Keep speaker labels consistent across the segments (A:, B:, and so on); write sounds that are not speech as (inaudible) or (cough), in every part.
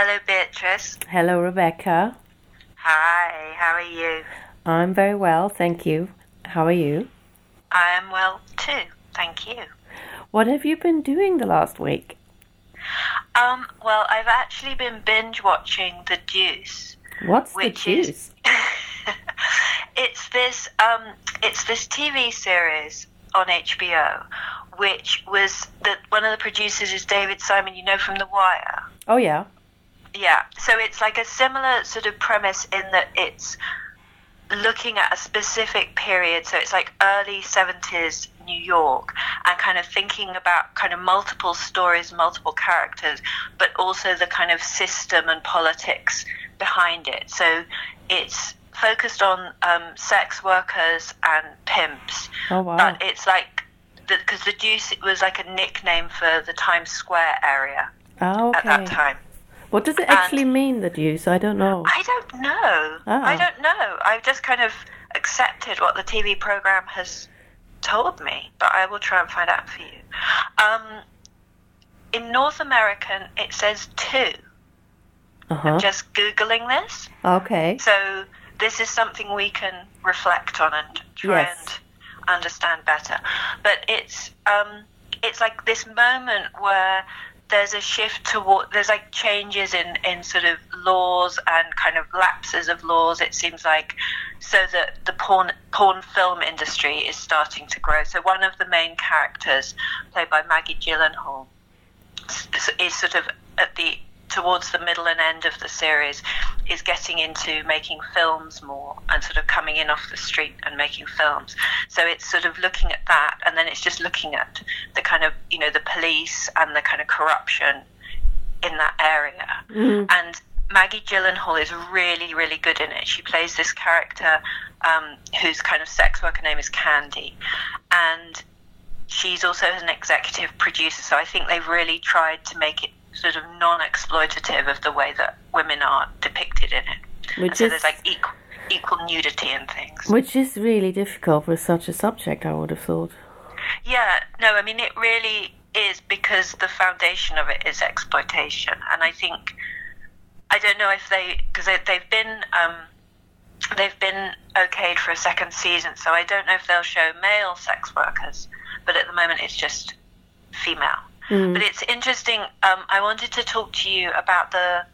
A: Hello, Beatrice.
B: Hello, Rebecca.
A: Hi, how are you?
B: I'm very well, thank you. How are you?
A: I am well too, thank you.
B: What have you been doing the last week?
A: Um, well, I've actually been binge watching The Deuce.
B: What's
A: Which
B: the
A: is-
B: juice? (laughs)
A: It's this um, it's this TV series on HBO, which was that one of the producers is David Simon. You know from The Wire.
B: Oh yeah.
A: Yeah, so it's like a similar sort of premise in that it's looking at a specific period. So it's like early 70s New York and kind of thinking about kind of multiple stories, multiple characters, but also the kind of system and politics behind it. So it's focused on um, sex workers and pimps,
B: Oh wow.
A: but it's like because the, Deuce was like a nickname for the Times Square area
B: oh,
A: at that time.
B: What does it actually mean, the juice? I don't know.
A: I don't know.
B: Oh.
A: I don't know. I've just kind of accepted what the TV program has told me, but I will try and find out for you. Um, in North American, it says two.
B: Uh-huh.
A: Just Googling this.
B: Okay.
A: So this is something we can reflect on and try
B: Yes.
A: and understand better. But it's um, it's like this moment where there's a shift toward there's like changes in in sort of laws and kind of lapses of laws. It seems like so that the porn porn film industry is starting to grow. So one of the main characters, played by Maggie Gyllenhaal, is sort of at the towards the middle and end of the series is getting into making films more and sort of coming in off the street and making films so it's sort of looking at that and then it's just looking at the kind of you know the police and the kind of corruption in that area and Maggie Gyllenhaal is really, really good in it. She plays this character um, whose kind of sex worker name is Candy, and she's also an executive producer. So I think they've really tried to make it sort of non-exploitative of the way that women are depicted in it. And
B: Which
A: so
B: is
A: there's like equal, equal nudity and things.
B: which is really difficult for such a subject, I would have thought.
A: Yeah, no, I mean, it really is because the foundation of it is exploitation. And I think, I don't know if they, because they, they've been, um, they've been okayed for a second season, so I don't know if they'll show male sex workers, but at the moment it's just female. But it's interesting. Um, I wanted to talk to you about the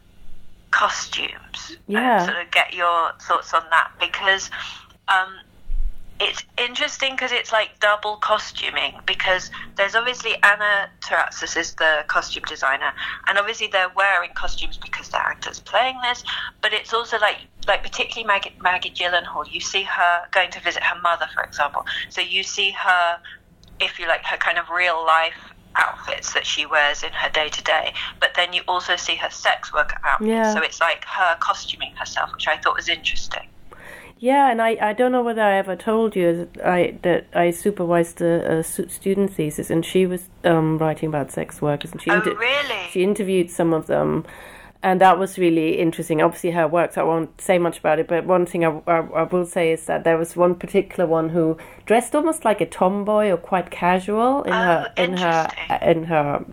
A: costumes.
B: Yeah.
A: And sort of get your thoughts on that because um, it's interesting because it's like double costuming because there's obviously Anna Terrazas is the costume designer and obviously they're wearing costumes because they're actors playing this but it's also like like particularly Maggie, Maggie Gyllenhaal you see her going to visit her mother for example so you see her if you like her kind of real life outfits that she wears in her day to day but then you also see her sex worker outfits
B: Yeah.
A: so it's like her costuming herself which I thought was interesting.
B: Yeah, and I, I don't know whether I ever told you that I that I supervised a, a student thesis, and she was um, writing about sex workers, and she
A: oh
B: inter-
A: really?
B: she interviewed some of them, and that was really interesting. Obviously, her works I won't say much about it, but one thing I, I, I will say is that there was one particular one who dressed almost like a tomboy or quite casual in her in her in her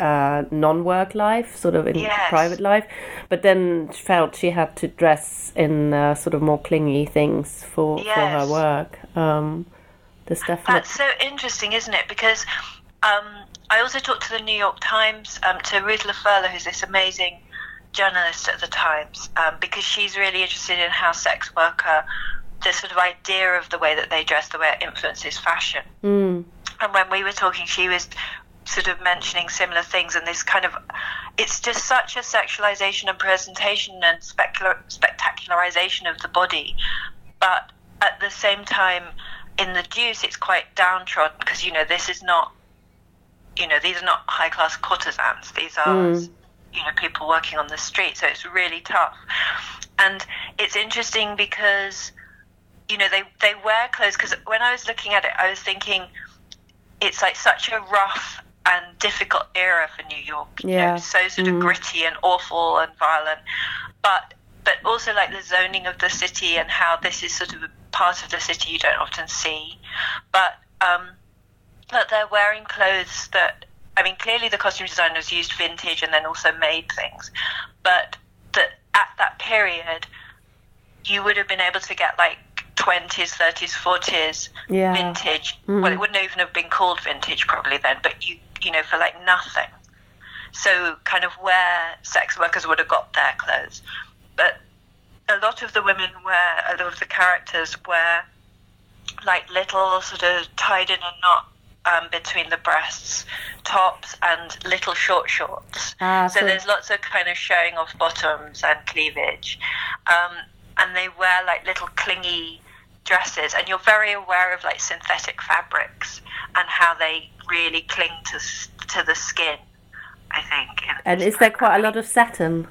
B: uh, non-work life, sort of in
A: Yes.
B: private life, but then felt she had to dress in uh, sort of more clingy things for for her work. Um, there's definitely
A: That's so interesting, isn't it? Because um, I also talked to the New York Times, um, to Ruth La Ferla, who's this amazing journalist at the Times, um, because she's really interested in how sex worker, the sort of idea of the way that they dress, the way it influences fashion.
B: Mm.
A: And when we were talking, she was sort of mentioning similar things, and this kind of, it's just such a sexualization and presentation and specular, spectacularization of the body, but at the same time, in the Deuce, it's quite downtrodden because you know this is not, you know, these are not high class courtesans. These are, you know, people working on the street. So it's really tough, and it's interesting because, you know, they they wear clothes. Because when I was looking at it, I was thinking, it's like such a rough and difficult era for New York. You
B: Yeah.
A: know, so sort of gritty and awful and violent, but but also like the zoning of the city and how this is sort of a part of the city you don't often see. But um, but they're wearing clothes that I mean, clearly the costume designers used vintage and then also made things, but that at that period, you would have been able to get like 20s, 30s, 40s
B: Yeah.
A: vintage.
B: Mm.
A: Well, it wouldn't even have been called vintage probably then, but you you know for like nothing. So kind of where sex workers would have got their clothes, but a lot of the women wear a lot of the characters wear like little sort of tied in a knot um, between the breasts tops and little short shorts.
B: Ah,
A: so,
B: so-
A: there's lots of kind of showing off bottoms and cleavage, um, and they wear like little clingy dresses, and you're very aware of like synthetic fabrics and how they really cling to to the skin. I think.
B: And is there quite a lot of satin?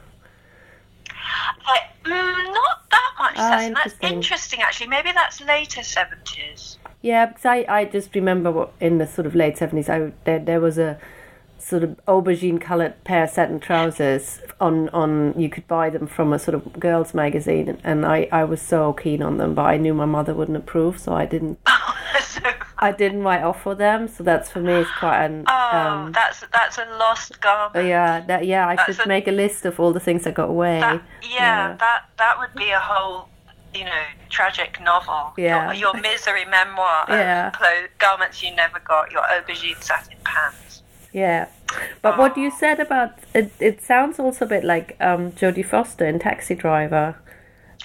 A: Like, mm, not that much.
B: Ah,
A: satin. That's
B: interesting.
A: interesting, actually. Maybe that's later seventies.
B: Yeah, because I, I just remember what in the sort of late seventies, I there there was a sort of aubergine coloured pair of satin trousers on on you could buy them from a sort of girls magazine, and I I was so keen on them, but I knew my mother wouldn't approve, so I didn't (laughs)
A: so,
B: I didn't write off for them. So that's for me it's quite an
A: oh,
B: um,
A: that's that's a lost garment.
B: yeah that yeah I
A: That's
B: should
A: a-
B: make a list of all the things that got away.
A: That, yeah, that that would be a whole, you know, tragic novel.
B: Yeah.
A: Your, your misery memoir of
B: Yeah.
A: clo- garments you never got, your aubergine satin pants.
B: Yeah. But what you said about it, it sounds also a bit like um, Jodie Foster in Taxi Driver.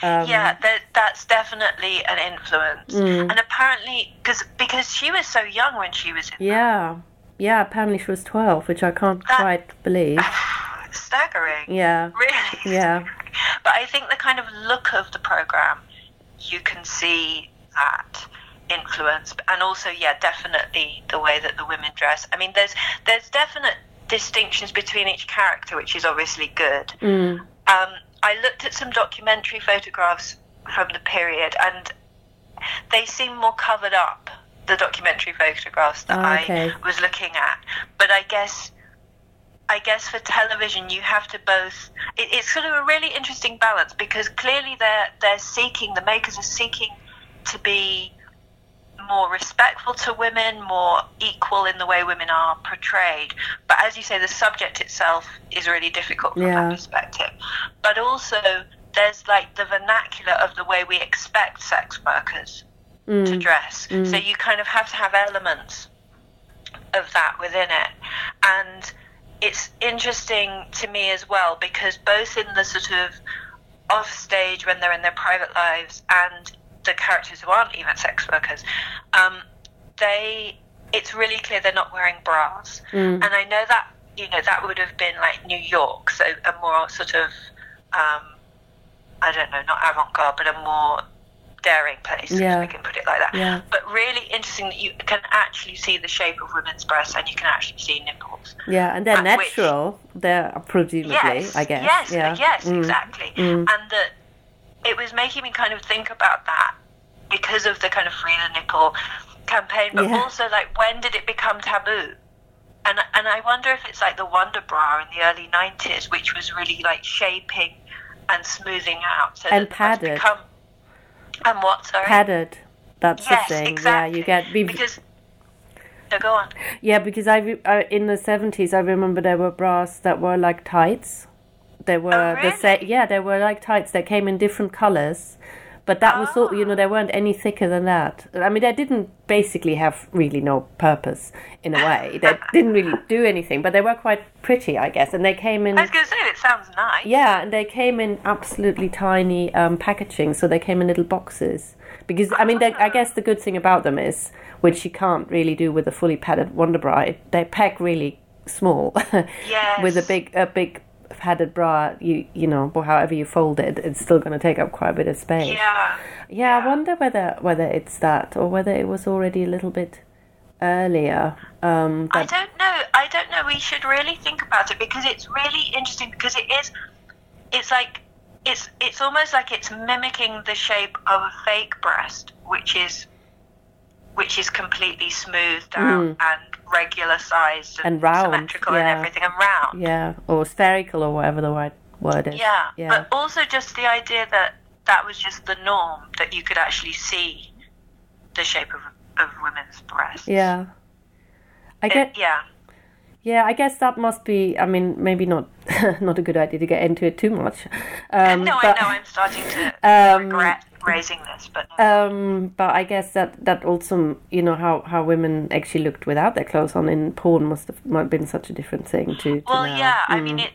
B: Um,
A: yeah, that that's definitely an influence.
B: Mm.
A: And apparently, cause, because she was so young when she was in
B: Yeah. Yeah, apparently she was 12, which I can't
A: That-
B: quite believe. (laughs)
A: staggering.
B: Yeah.
A: Really?
B: Yeah.
A: But I think the kind of look of the program, you can see that influence, and also, yeah, definitely the way that the women dress. I mean, there's there's definite distinctions between each character, which is obviously good.
B: Mm.
A: Um, I looked at some documentary photographs from the period, and they seem more covered up. The documentary photographs that
B: Ah, okay.
A: I was looking at, but I guess I guess for television you have to both. It, it's sort of a really interesting balance because clearly they're they're seeking the makers are seeking to be more respectful to women, more equal in the way women are portrayed. But as you say, the subject itself is really difficult from
B: Yeah.
A: that perspective. But also, there's like the vernacular of the way we expect sex workers to
B: Mm.
A: dress. So you kind of have to have elements of that within it. And it's interesting to me as well because both in the sort of off stage when they're in their private lives and the characters who aren't even sex workers, um, they it's really clear they're not wearing bras.
B: Mm.
A: And I know that you know that would have been like New York, so a more sort of um, I don't know, not avant-garde, but a more daring place,
B: Yeah.
A: if we can put it like that.
B: Yeah.
A: But really interesting that you can actually see the shape of women's breasts and you can actually see nipples.
B: Yeah, and they're
A: At which-
B: natural. They're presumably,
A: Yes,
B: I guess.
A: Yes,
B: yeah.
A: yes,
B: Mm.
A: exactly.
B: Mm.
A: And that it was making me kind of think about that because of the kind of free the nipple campaign, but
B: Yeah.
A: also like when did it become taboo? And and I wonder if it's like the Wonder Bra in the early nineties, which was really like shaping and smoothing out, so
B: And
A: that
B: padded.
A: Become, and what? Sorry.
B: Padded. That's
A: yes,
B: the thing.
A: exactly.
B: Yeah, you get be-
A: because. No, go on.
B: Yeah, because I, re- I in the seventies, I remember there were bras that were like tights. There were oh, the
A: Oh, really?
B: sa- yeah, there were like tights that came in different colors, but that was all you know. They weren't any thicker than that. I mean, they didn't basically have really no purpose in a way. They (laughs) didn't really do anything, but they were quite pretty, I guess. And they came in
A: I was going to say it sounds nice.
B: yeah, and they came in absolutely tiny um, packaging, so they came in little boxes. Because I mean, they, I guess the good thing about them is, which you can't really do with a fully padded Wonder Bra, they pack really small.
A: Yes. (laughs)
B: with a big a big padded bra, you you know, or however you fold it, it's still going to take up quite a bit of space.
A: Yeah.
B: Yeah, I wonder whether whether it's that or whether it was already a little bit earlier. Um,
A: I don't know. I don't know. We should really think about it because it's really interesting because it is. It's like it's it's almost like it's mimicking the shape of a fake breast, which is which is completely smoothed out and regular sized
B: Mm. And round,
A: symmetrical
B: yeah.
A: and everything and round.
B: yeah, or spherical or whatever the right word is.
A: Yeah,
B: yeah.
A: but also just the idea that that was just the norm that you could actually see the shape of of women's breasts.
B: Yeah. I get.
A: It-
B: get
A: yeah.
B: Yeah, I guess that must be. I mean, maybe not (laughs) not a good idea to get into it too much. Um,
A: no,
B: but,
A: I know I'm starting to (laughs)
B: Um,
A: regret raising this, but no.
B: Um, but I guess that that also, you know, how how women actually looked without their clothes on in porn must have might have been such a different thing to. to
A: well,
B: now.
A: yeah, I
B: Mm.
A: mean it.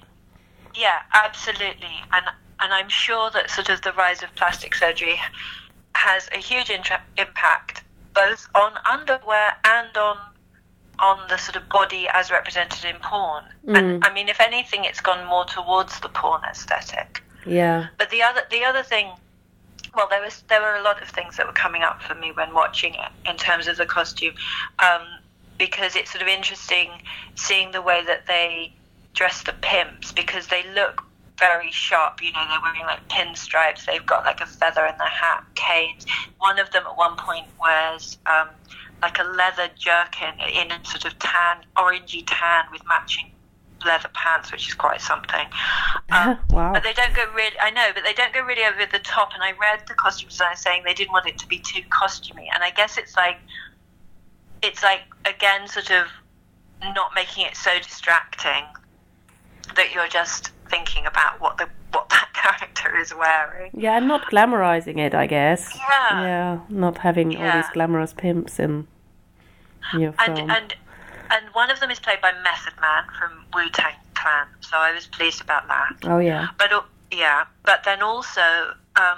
A: Yeah, absolutely, and and I'm sure that sort of the rise of plastic surgery has a huge intra- impact both on underwear and on on the sort of body as represented in porn.
B: Mm.
A: And I mean, if anything, it's gone more towards the porn aesthetic.
B: Yeah.
A: But the other the other thing, well, there was there were a lot of things that were coming up for me when watching it in terms of the costume, um, because it's sort of interesting seeing the way that they dress the pimps because they look very sharp. You know, they're wearing like pinstripes. They've got like a feather in their hat, canes. One of them at one point wears. Um, like a leather jerkin in a sort of tan, orangey tan with matching leather pants, which is quite something. (laughs) Um,
B: wow.
A: but they don't go really. I know, but they don't go really over the top. And I read the costume designer saying they didn't want it to be too costumey. And I guess it's like, it's like again, sort of not making it so distracting that you're just thinking about what the what that (laughs) character is wearing.
B: Yeah, and not glamorizing it, I guess.
A: Yeah.
B: Yeah, not having all these glamorous pimps in your
A: And
B: film.
A: and and one of them is played by Method Man from Wu Tang Clan, so I was pleased about that.
B: oh yeah.
A: But yeah, but then also um,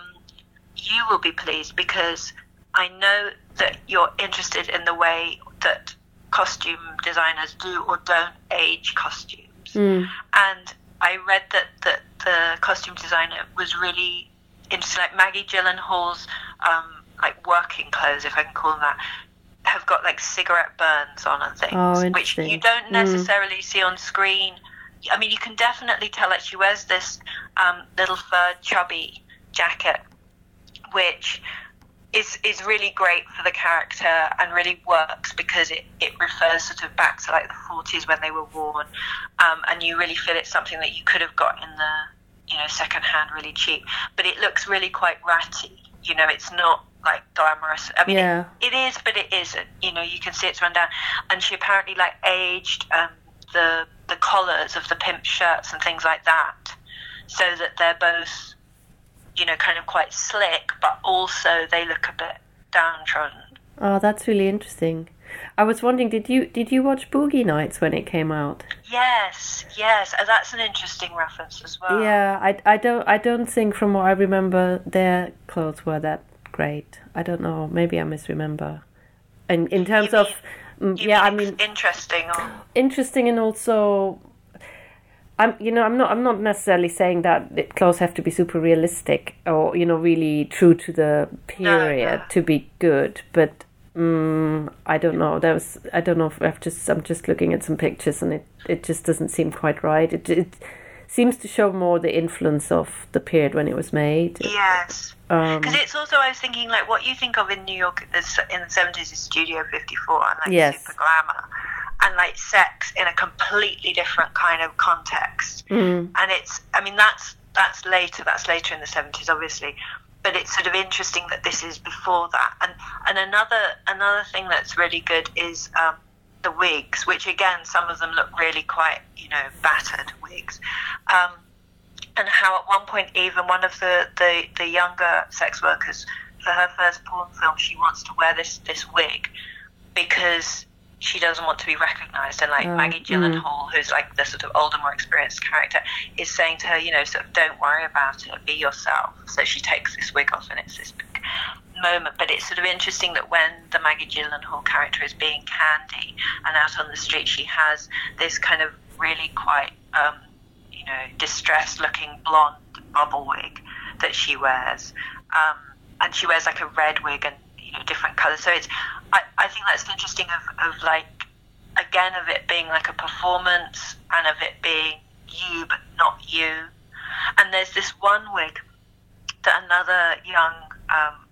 A: you will be pleased because I know that you're interested in the way that costume designers do or don't age costumes.
B: Mm.
A: And I read that, that the costume designer was really interested, like Maggie Gyllenhaal's um, like working clothes, if I can call them that, have got like cigarette burns on and things,
B: Oh,
A: which you don't
B: Mm.
A: necessarily see on screen. I mean, you can definitely tell that she wears this um, little fur chubby jacket, which is is really great for the character and really works because it, it refers sort of back to like the 40s when they were worn, um, and you really feel it's something that you could have got in the you know second hand really cheap, but it looks really quite ratty. You know, it's not like glamorous. I mean,
B: Yeah.
A: it, it is, but it isn't. You know, you can see it's run down, and she apparently like aged um, the the collars of the pimp shirts and things like that, so that they're both, you know, kind of quite slick, but also they look a bit downtrodden.
B: Oh, that's really interesting. I was wondering, did you did you watch Boogie Nights when it came out?
A: Yes, yes, and that's an interesting reference as well.
B: Yeah, I, I don't I don't think from what I remember their clothes were that great. I don't know. Maybe I misremember. And in terms
A: You
B: of
A: mean-
B: mm, yeah, I
A: mean
B: mean
A: interesting. Or,
B: interesting and also I'm you know I'm not I'm not necessarily saying that the clothes have to be super realistic or you know really true to the period
A: no.
B: to be good, but mm, I don't know. There was I don't know if I've just I'm just looking at some pictures and it it just doesn't seem quite right. It it seems to show more the influence of the period when it was made.
A: yes.
B: Um,
A: Because it's also, I was thinking, like, what you think of in New York in the 70s is Studio 54 and, like,
B: Yes.
A: super glamour. And, like, sex in a completely different kind of context.
B: mm,
A: And it's, I mean, that's that's later, that's later in the 70s, obviously. But it's sort of interesting that this is before that. And and another another thing that's really good is um, the wigs, which, again, some of them look really quite, you know, battered wigs. Um, and how at one point even one of the, the, the younger sex workers for her first porn film she wants to wear this this wig because she doesn't want to be recognized and like
B: Oh,
A: Maggie
B: mm.
A: Gyllenhaal who's like the sort of older more experienced character is saying to her you know sort of don't worry about it be yourself so she takes this wig off and it's this big moment but it's sort of interesting that when the Maggie Gyllenhaal character is being candy and out on the street she has this kind of really quite um, you know, distressed looking blonde bubble wig that she wears. Um, and she wears like a red wig and, you know, different colours. So it's, I, I think that's interesting of, of like, again, of it being like a performance and of it being you but not you. And there's this one wig that another young um,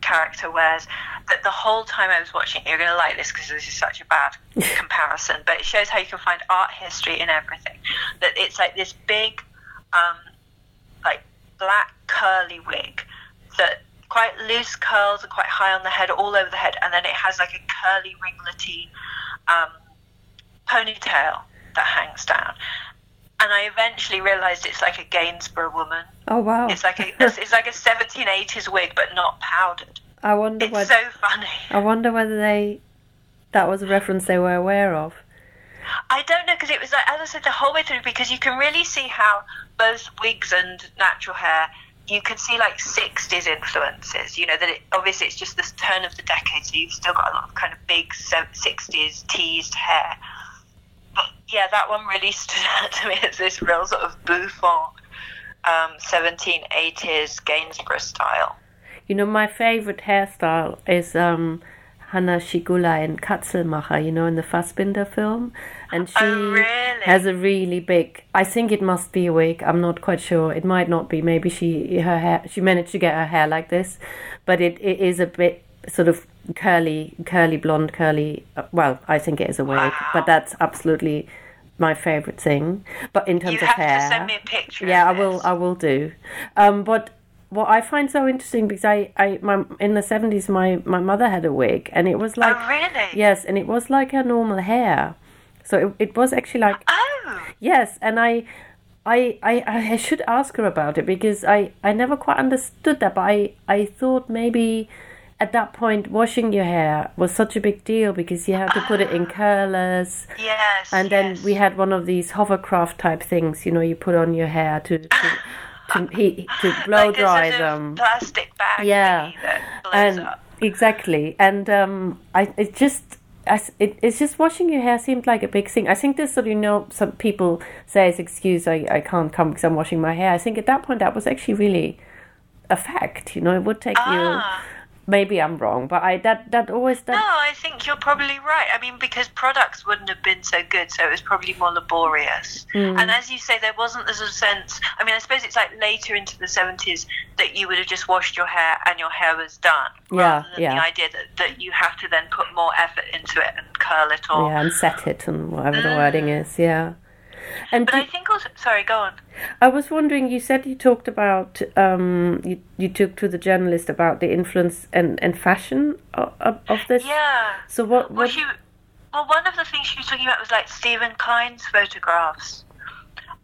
A: character wears that the whole time I was watching it, you're going to like this because this is such a bad (laughs) comparison, but it shows how you can find art history in everything. That it's like this big, um, like black curly wig that quite loose curls and quite high on the head, all over the head, and then it has like a curly ringlety um, ponytail that hangs down. And I eventually realised it's like a Gainsborough woman.
B: Oh wow!
A: It's like a it's like a 1780s wig, but not powdered.
B: I wonder
A: It's
B: what.
A: so funny.
B: I wonder whether they that was a reference they were aware of.
A: I don't know because it was like as I said the whole way through because you can really see how both wigs and natural hair you can see like 60s influences you know that it, obviously it's just this turn of the decade so you've still got a lot of kind of big 60s teased hair but yeah that one really (laughs) stood out to me as this real sort of bouffant um, 1780s Gainsborough style
B: You know, my favorite hairstyle is um, Hanna Schygulla in Katzelmacher, you know, in the Fassbinder film. And she
A: Oh, really?
B: has a really big, I think it must be a wig. I'm not quite sure. It might not be. Maybe she, her hair, she managed to get her hair like this. But it, it is a bit sort of curly, curly blonde, curly, uh, well, I think it is a wig.
A: Wow.
B: But that's absolutely my favorite thing. But in terms
A: you
B: of
A: have
B: hair.
A: to send me a picture
B: Yeah, I will. I will do. Um, but what I find so interesting because I, I, my in the seventies, my my mother had a wig, and it was like
A: oh really
B: yes, and it was like her normal hair. So it, it was actually like
A: oh
B: yes, and I. I, I, I should ask her about it because I, I never quite understood that, but I, I thought maybe at that point washing your hair was such a big deal because you had to put it in curlers
A: yes
B: and then
A: yes.
B: we had one of these hovercraft type things, you know, you put on your hair to to, to, heat, to blow
A: like
B: dry them.
A: plastic bag
B: Yeah, and
A: up.
B: exactly, and um, I it just. It, it's just washing your hair seemed like a big thing. I think this sort of, you know, some people say as excuse, I, I can't come because I'm washing my hair. I think at that point that was actually really a fact. You know, it would take
A: Ah.
B: you. Maybe I'm wrong, but I that that always that
A: No, I think you're probably right. I mean, because products wouldn't have been so good, so it was probably more laborious.
B: Hmm.
A: And as you say, there wasn't sort of sense. I mean, I suppose it's like later into the 70s that you would have just washed your hair and your hair was done.
B: Yeah,
A: rather than
B: yeah.
A: the idea that, that you have to then put more effort into it and curl it or.
B: yeah and set it and whatever the wording is. Yeah, and do-
A: I think also. Sorry, go on.
B: I was wondering. You said you talked about um, you you talked to the journalist about the influence and, and fashion of, of, of this.
A: Yeah.
B: So what?
A: Well,
B: what
A: she, well, one of the things she was talking about was like Steven Klein's photographs,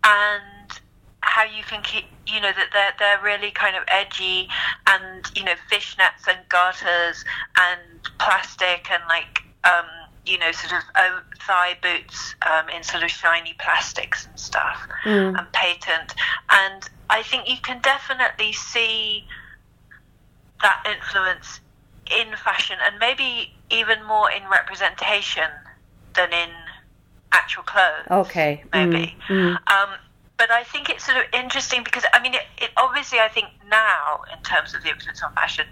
A: and how you can keep, you know, that they're they're really kind of edgy, and you know, fishnets and garters and plastic and like, um, you know, sort of thigh boots um, in sort of shiny plastics and stuff,
B: Mm.
A: and patent, and I think you can definitely see that influence in fashion and maybe even more in representation than in actual clothes.
B: okay.
A: Maybe.
B: Mm, mm.
A: Um, but I think it's sort of interesting because I mean, it, it obviously I think now in terms of the influence on fashion,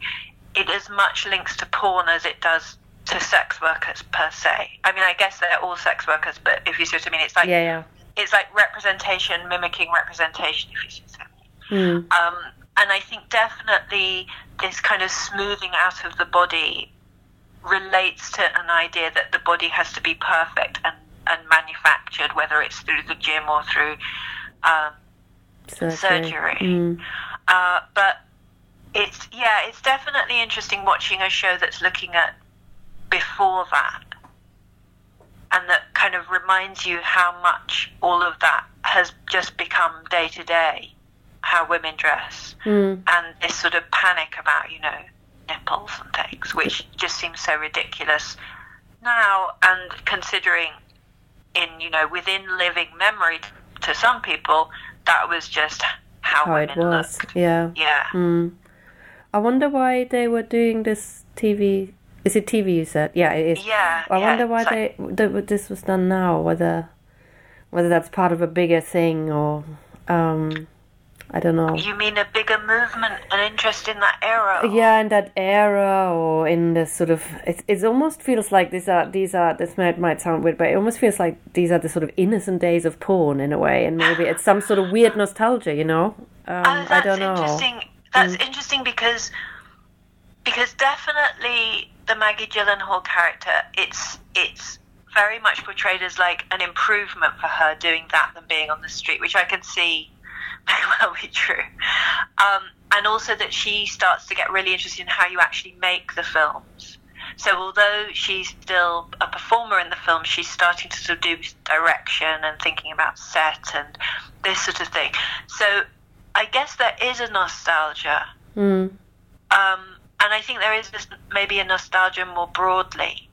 A: it as much links to porn as it does to sex workers per se. I mean, I guess they're all sex workers, but if you see what I mean, it's like
B: yeah, yeah.
A: it's like representation mimicking representation. If you see what I mean.
B: Mm.
A: Um, and I think definitely this kind of smoothing out of the body relates to an idea that the body has to be perfect and, and manufactured, whether it's through the gym or through um,
B: Surgery.
A: surgery.
B: Mm.
A: Uh, but it's yeah, it's definitely interesting watching a show that's looking at before that, and that kind of reminds you how much all of that has just become day to day, how women dress,
B: Mm.
A: and this sort of panic about you know nipples and things, which just seems so ridiculous now, and considering in you know within living memory to some people that was just how,
B: How it was.
A: looked.
B: Yeah.
A: Yeah.
B: Mm. I wonder why they were doing this TV. Is it TV? You said, yeah, it is.
A: Yeah.
B: I
A: yeah,
B: wonder why they that this was done now. Whether whether that's part of a bigger thing or um, I don't know.
A: You mean a bigger movement, an interest in that era?
B: Yeah, in that era, or in the sort of, it, it almost feels like these are these are. This might might sound weird, but it almost feels like these are the sort of innocent days of porn in a way, and maybe it's some sort of weird nostalgia, you know. Um,
A: Oh, that's
B: I don't know. Mm.
A: interesting. That's interesting because because definitely the Maggie Gyllenhaal character, it's it's very much portrayed as like an improvement for her doing that than being on the street, which I can see (laughs) may well be true. Um, and also that she starts to get really interested in how you actually make the films. So although she's still a performer in the film, she's starting to sort of do direction and thinking about set and this sort of thing. So I guess there is a nostalgia.
B: Mm.
A: Um, and I think there is this, maybe a nostalgia more broadly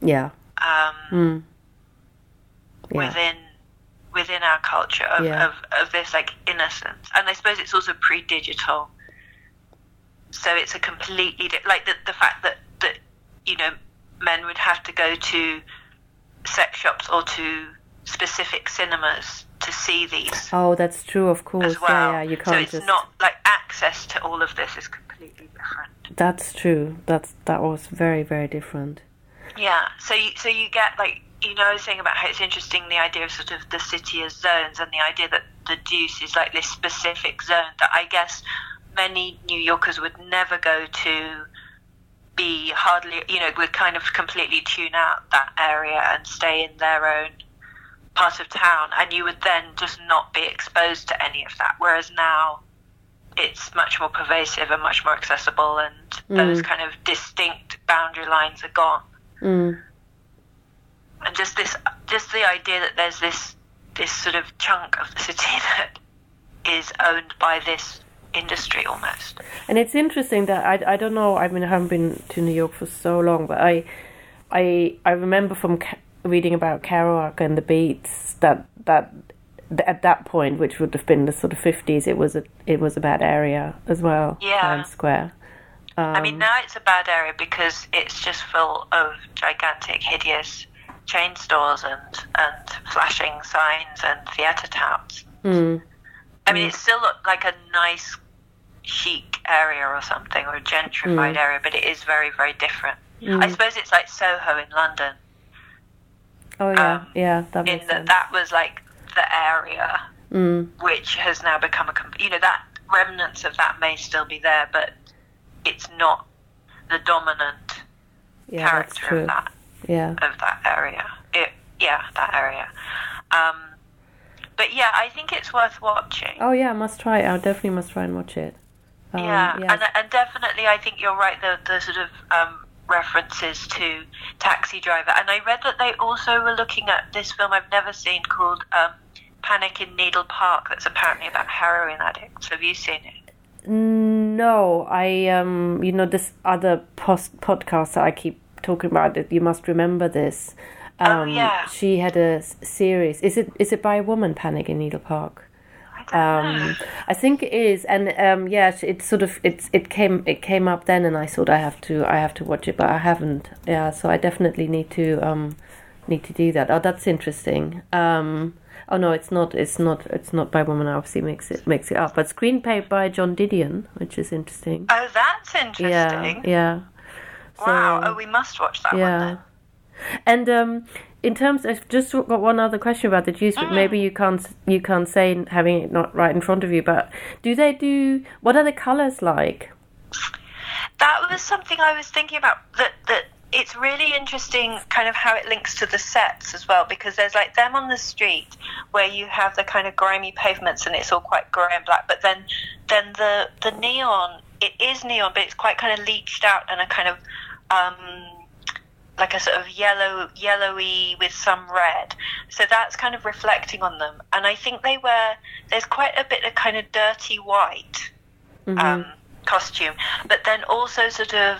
B: Yeah.
A: um,
B: Mm. Yeah.
A: within within our culture of,
B: Yeah.
A: of, of this like innocence. And I suppose it's also pre-digital. So it's a completely di- like the the fact that that you know men would have to go to sex shops or to specific cinemas to see these
B: Oh, that's true. Of course.
A: as well.
B: Yeah, yeah. You can't So
A: it's
B: just.
A: not like access to all of this is completely different.
B: That's true. That's that was very very different.
A: Yeah. So you so you get like you know I was saying about how it's interesting the idea of sort of the city as zones and the idea that the Deuce is like this specific zone that I guess many New Yorkers would never go to be hardly you know would kind of completely tune out that area and stay in their own part of town and you would then just not be exposed to any of that whereas now it's much more pervasive and much more accessible and those kind of distinct boundary lines are gone
B: Mm.
A: and just this just the idea that there's this this sort of chunk of the city (laughs) that is owned by this industry almost
B: And it's interesting that I, I don't know. I mean, I haven't been to New York for so long, but I I I remember from reading about Kerouac and the Beats that that at that point, which would have been the sort of fifties, it was a it was a bad area as well.
A: Yeah.
B: Times Square. Um,
A: i mean now it's a bad area because it's just full of gigantic hideous chain stores and and flashing signs and theater touts
B: mm,
A: i mean it still looked like a nice chic area or something or a gentrified area but it is very very different i suppose it's like soho in london
B: oh yeah,
A: um,
B: yeah, that
A: in that that was like the area
B: Mm,
A: which has now become a you know that remnants of that may still be there but it's not the dominant
B: yeah,
A: character of that
B: Yeah,
A: of that area it, yeah that area um, but yeah I think it's worth watching
B: Oh yeah, I must try. it. I definitely must try and watch it. Um,
A: yeah,
B: yeah.
A: And, and definitely I think you're right the, the sort of um, references to Taxi Driver and I read that they also were looking at this film I've never seen called um, Panic in Needle Park that's apparently about heroin addicts have you seen it
B: No, I um, you know, this other post podcast that I keep talking about. That you must remember this. Um,
A: Oh, yeah.
B: She had a series. Is it is it by a woman? Panic in Needle Park.
A: I.
B: Um, I think it is, and um, yeah, it's sort of it's it came it came up then, and I thought I have to I have to watch it, but I haven't. Yeah, so I definitely need to um need to do that. Oh, that's interesting. Um, oh no, it's not. It's not. It's not by woman. Obviously makes it makes it up, but screenplay by Joan Didion, which is interesting.
A: Oh, that's interesting.
B: Yeah, yeah.
A: Wow. Oh, we must watch that one
B: yeah.
A: then.
B: And um, in terms, I've just got one other question about the juice, but maybe you can't you can't say having it not right in front of you. But do they do? What are the colors like?
A: That was something I was thinking about. That that it's really interesting, kind of how it links to the sets as well, because there's like them on the street where you have the kind of grimy pavements and it's all quite grey and black, but then then the the neon it is neon, but it's quite kind of leached out and a kind of um, like a sort of yellow yellowy with some red. So that's kind of reflecting on them, and I think they wear there's quite a bit of kind of dirty white um, costume, but then also sort of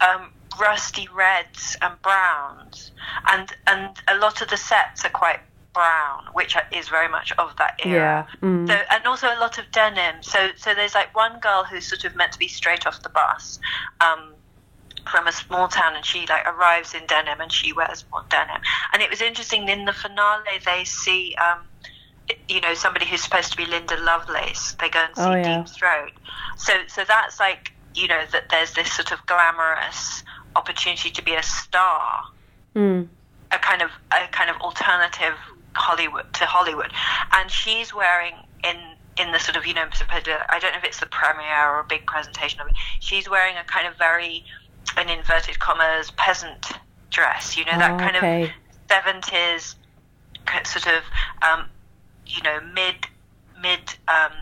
A: um, rusty reds and browns, and and a lot of the sets are quite brown, which is very much of that era.
B: Yeah. Mm.
A: So and also a lot of denim. So so there's like one girl who's sort of meant to be straight off the bus. Um, from a small town and she like arrives in denim and she wears more denim and it was interesting in the finale they see um you know somebody who's supposed to be Linda Lovelace they go and see
B: Oh, yeah.
A: Deep Throat so so that's like you know that there's this sort of glamorous opportunity to be a star
B: Mm.
A: a kind of a kind of alternative Hollywood to Hollywood, and she's wearing in in the sort of you know I don't know if it's the premiere or a big presentation of it. She's wearing a kind of very an inverted commas peasant dress, you know that
B: Oh,
A: kind
B: okay.
A: of seventies sort of um, you know mid mid um,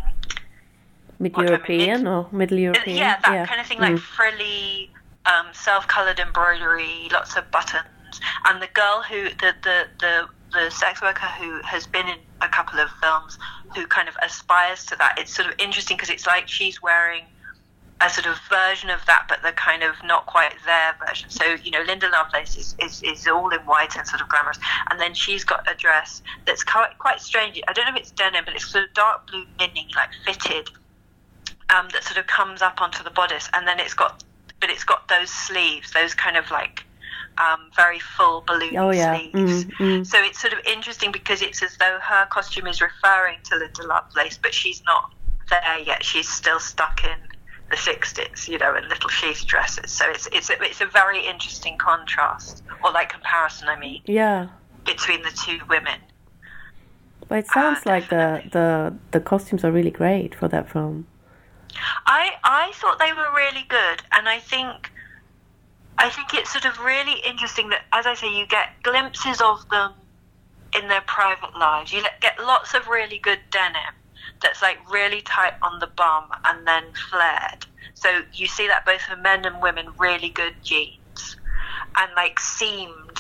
B: Mid
A: What, I mean,
B: European or Middle European?
A: yeah that kind of thing like
B: Mm.
A: frilly um, self-colored embroidery, lots of buttons. And the girl who the the the the sex worker who has been in a couple of films who kind of aspires to that. It's sort of interesting because it's like she's wearing a sort of version of that, but the kind of not quite there version. So, you know, Linda Lovelace is, is, is all in white and sort of glamorous. And then she's got a dress that's quite, quite strange. I don't know if it's denim, but it's sort of dark blue linen, like fitted, um, that sort of comes up onto the bodice. And then it's got, but it's got those sleeves, those kind of like um, very full balloon
B: oh, yeah.
A: sleeves.
B: Mm, mm.
A: So it's sort of interesting because it's as though her costume is referring to Linda Lovelace, but she's not there yet. She's still stuck in the 60s, you know, and little sheath dresses. So it's it's a, it's a very interesting contrast, or like comparison, I mean,
B: Yeah.
A: between the two women.
B: But it sounds
A: Ah,
B: like the, the the costumes are really great for that film.
A: I I thought they were really good, and I think I think it's sort of really interesting that, as I say, you get glimpses of them in their private lives. You get lots of really good denim that's like really tight on the bum and then flared. So you see that both for men and women, really good jeans, and like seamed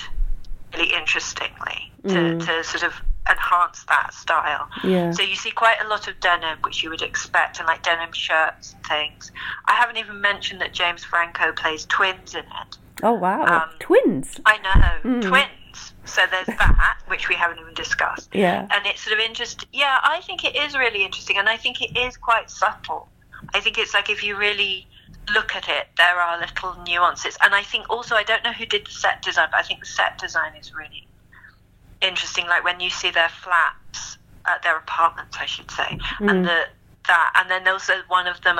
A: really interestingly to,
B: Mm.
A: to sort of enhance that style.
B: Yeah.
A: So you see quite a lot of denim, which you would expect, and like denim shirts and things. I haven't even mentioned that James Franco plays twins in it.
B: Oh wow.
A: Um,
B: Twins.
A: I know,
B: Mm.
A: twins. So there's that, which we haven't even discussed.
B: Yeah.
A: And it's sort of interesting. Yeah, I think it is really interesting, and I think it is quite subtle. I think it's like if you really look at it, there are little nuances. And I think also, I don't know who did the set design, but I think the set design is really interesting. Like when you see their flats, uh, their apartments, I should say,
B: Mm.
A: and the that, and then also one of them,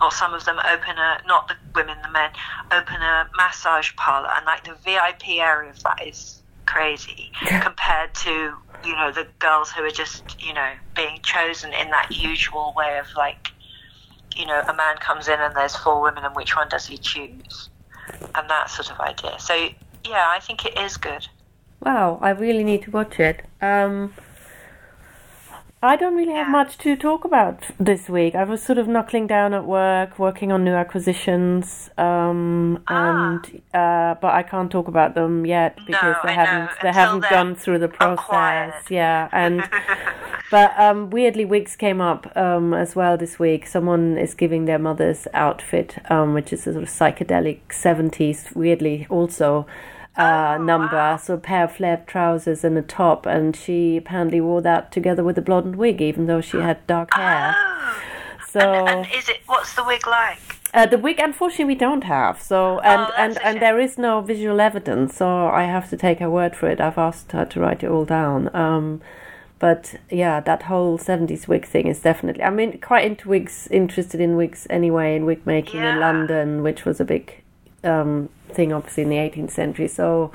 A: or some of them, open a not the women, the men, open a massage parlor, and like the VIP area of that is crazy compared to you know the girls who are just you know being chosen in that usual way of like you know a man comes in and there's four women and which one does he choose? And that sort of idea. So yeah i think it is good.
B: Wow, I really need to watch it. Um, I don't really have
A: Yeah.
B: much to talk about this week. I was sort of knuckling down at work, working on new acquisitions, um,
A: Ah.
B: and uh, but I can't talk about them yet because they
A: I
B: haven't they
A: until
B: haven't gone through the process. Yeah, and (laughs) but um, weirdly, wigs came up um, as well this week. Someone is giving their mother's outfit, um, which is a sort of psychedelic seventies. Weirdly, also uh,
A: Oh,
B: number.
A: wow.
B: So a pair of flared trousers and a top, and she apparently wore that together with a blonde wig, even though she had dark (gasps) hair.
A: oh
B: So
A: and, and is it what's the wig like
B: uh, the wig, unfortunately, we don't have. So and
A: Oh,
B: and and there is no visual evidence. So I have to take her word for it. I've asked her to write it all down. Um, but yeah, that whole seventies wig thing is definitely. I mean, quite into wigs, interested in wigs anyway, in wig making in London, which was a big um, thing, obviously in the eighteenth century. So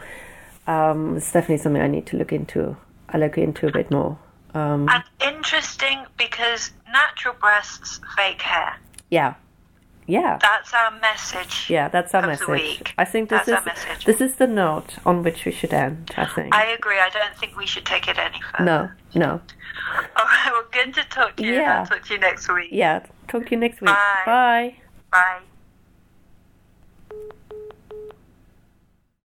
B: um, it's definitely something I need to look into. I look into a bit more. Um,
A: and interesting because natural breasts fake hair
B: yeah, yeah.
A: that's our message
B: Yeah, that's our message.
A: week.
B: I think this
A: That's
B: is this is the note on which we should end. I think.
A: i agree i don't think we should take it any further
B: no, no. (laughs)
A: all right well good to talk to you
B: Yeah.
A: i'll talk to you next week
B: Yeah. Talk to you next week.
A: Bye.
B: Bye.
A: bye